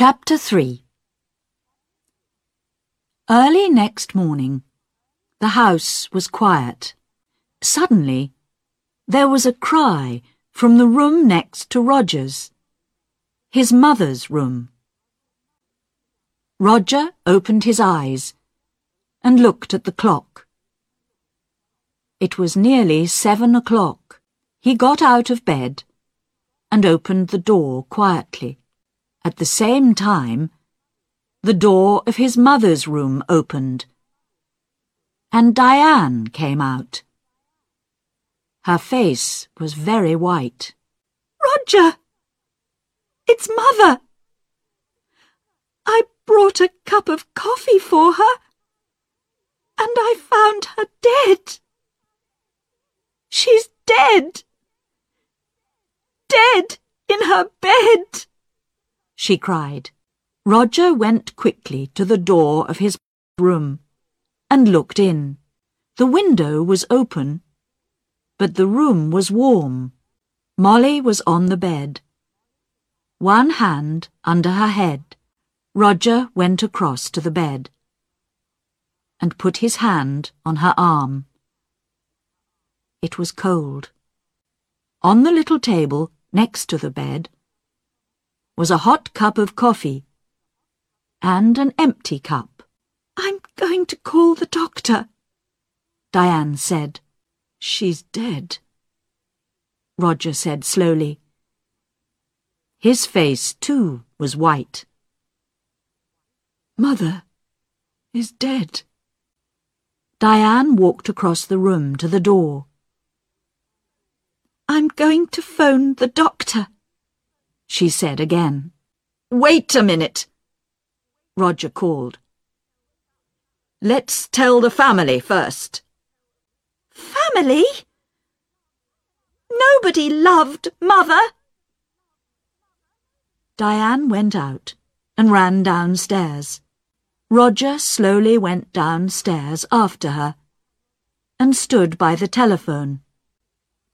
Chapter 3 Early next morning, the house was quiet. Suddenly, there was a cry from the room next to Roger's, his mother's room. Roger opened his eyes and looked at the clock. It was nearly seven o'clock. He got out of bed and opened the door quietly. At the same time, the door of his mother's room opened, and Diane came out. Her face was very white. Roger! It's Mother! I brought a cup of coffee for her, and I found her dead. She's dead! Dead in her bed! She cried. Roger went quickly to the door of his room and looked in. The window was open, but the room was warm. Molly was on the bed. One hand under her head, Roger went across to the bed and put his hand on her arm. It was cold. On the little table next to the bed was a hot cup of coffee and an empty cup. I'm going to call the doctor, Diane said. She's dead, Roger said slowly. His face, too, was white. Mother is dead. Diane walked across the room to the door. I'm going to phone the doctor she said again. Wait a minute, Roger called. Let's tell the family first. Family? Nobody loved Mother. Diane went out and ran downstairs. Roger slowly went downstairs after her and stood by the telephone.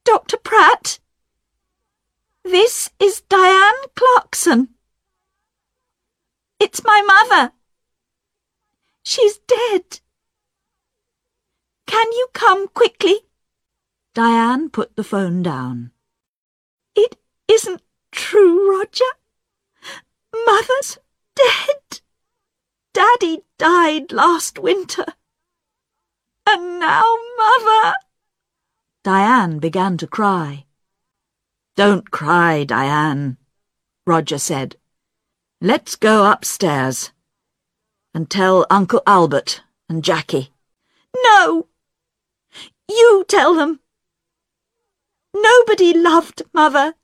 Dr. Pratt? This is Diane Clarkson. It's my mother. She's dead. Can you come quickly? Diane put the phone down. It isn't true, Roger. Mother's dead. Daddy died last winter. And now Mother... Diane began to cry. Don't cry, Diane, Roger said. Let's go upstairs and tell Uncle Albert and Jackie. No! You tell them. Nobody loved Mother.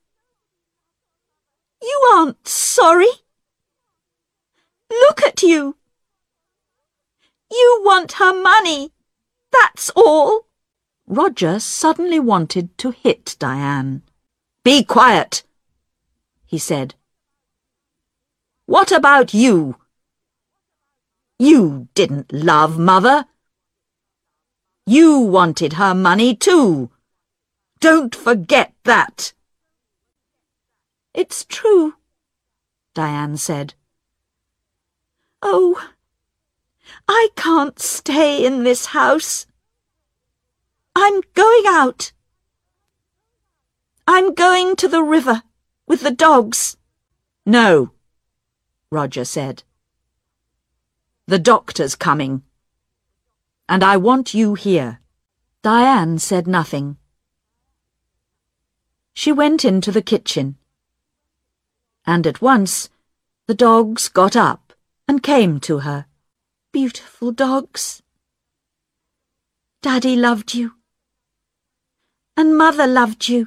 You aren't sorry. Look at you. You want her money. That's all. Roger suddenly wanted to hit Diane. Be quiet, he said. What about you? You didn't love Mother. You wanted her money too. Don't forget that. It's true, Diane said. Oh, I can't stay in this house. I'm going out. I'm going to the river with the dogs. No, Roger said. The doctor's coming. And I want you here. Diane said nothing. She went into the kitchen. And at once the dogs got up and came to her. Beautiful dogs. Daddy loved you. And Mother loved you.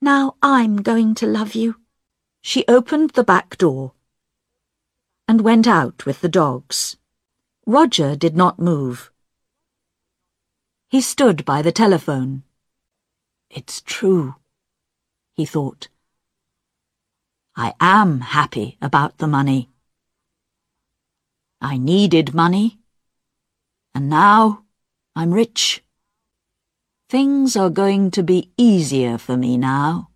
Now I'm going to love you. She opened the back door and went out with the dogs. Roger did not move. He stood by the telephone. It's true, he thought. I am happy about the money. I needed money, and now I'm rich. Things are going to be easier for me now.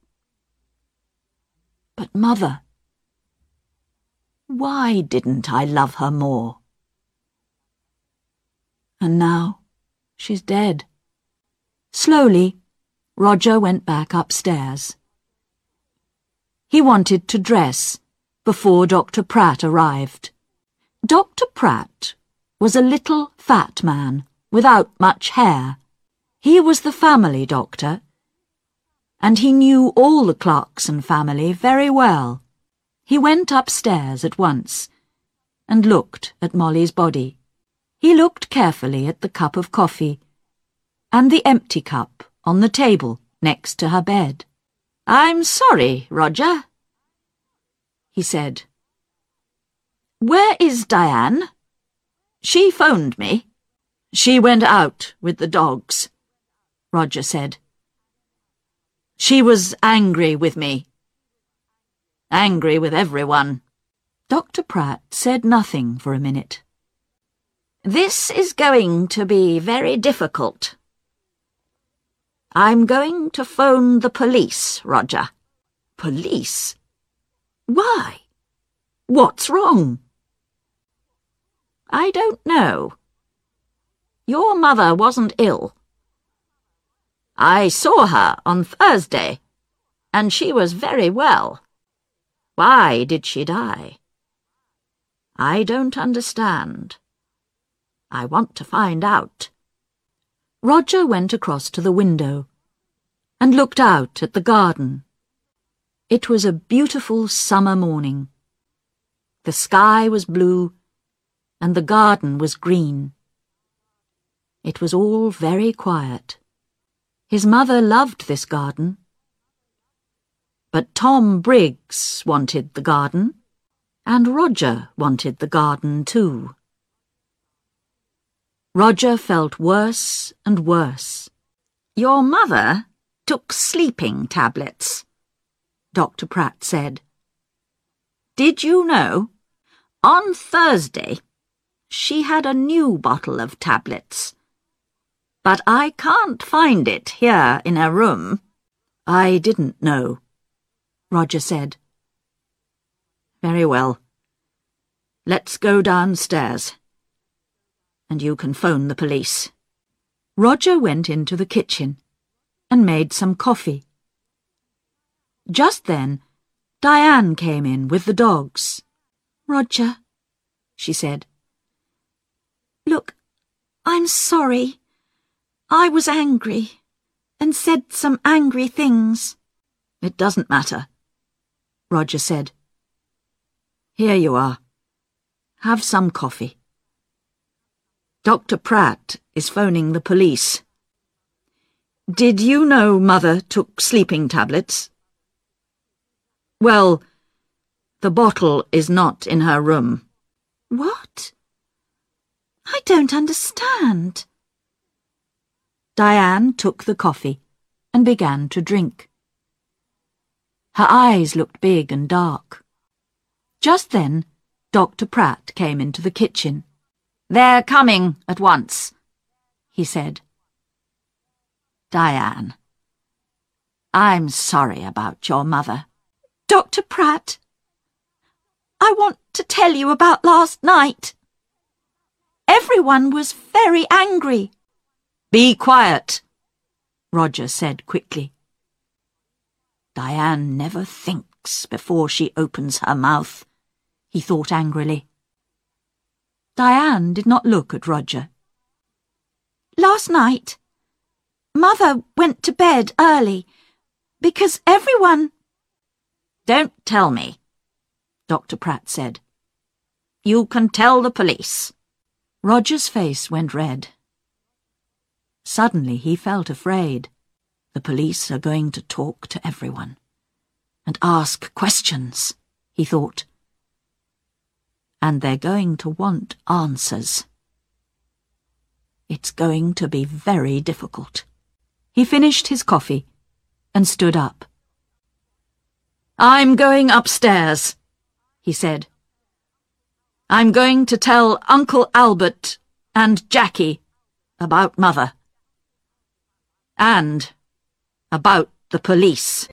But, Mother, Why didn't I love her more? And now she's dead. Slowly, Roger went back upstairs. He wanted to dress before Dr. Pratt arrived. Dr. Pratt was a little fat man without much hair. He was the family doctor, and he knew all the Clarkson family very well. He went upstairs at once and looked at Molly's body. He looked carefully at the cup of coffee and the empty cup on the table next to her bed. I'm sorry, Roger, he said. Where is Diane? She phoned me. She went out with the dogs, Roger said. She was angry with me. Angry with everyone. Dr. Pratt said nothing for a minute. This is going to be very difficult, I'm going to phone the police, Roger. Police? Why? What's wrong? I don't know. Your mother wasn't ill. I saw her on Thursday, and she was very well. Why did she die? I don't understand. I want to find out. Roger went across to the window and looked out at the garden. It was a beautiful summer morning. The sky was blue and the garden was green. It was all very quiet. His mother loved this garden. But Tom Briggs wanted the garden, and Roger wanted the garden too. Roger felt worse and worse. Your mother took sleeping tablets, Dr. Pratt said. Did you know? On Thursday, she had a new bottle of tablets. But I can't find it here in her room. I didn't know, Roger said. Very well. Let's go downstairs and you can phone the police. Roger went into the kitchen and made some coffee. Just then, Diane came in with the dogs. Roger, she said. Look, I'm sorry. I was angry and said some angry things. It doesn't matter, Roger said. Here you are. Have some coffee. Dr. Pratt is phoning the police. Did you know Mother took sleeping tablets? Well, the bottle is not in her room. What? I don't understand. Diane took the coffee and began to drink. Her eyes looked big and dark. Just then, Dr. Pratt came into the kitchen. They're coming at once, he said. Diane, I'm sorry about your mother. Dr. Pratt, I want to tell you about last night. Everyone was very angry. Be quiet, Roger said quickly. Diane never thinks before she opens her mouth, he thought angrily. Diane did not look at Roger. Last night, Mother went to bed early because everyone... Don't tell me, Dr. Pratt said. You can tell the police. Roger's face went red. Suddenly he felt afraid. The police are going to talk to everyone and ask questions, he thought and they're going to want answers. It's going to be very difficult. He finished his coffee and stood up. I'm going upstairs, he said. I'm going to tell Uncle Albert and Jackie about Mother. And about the police.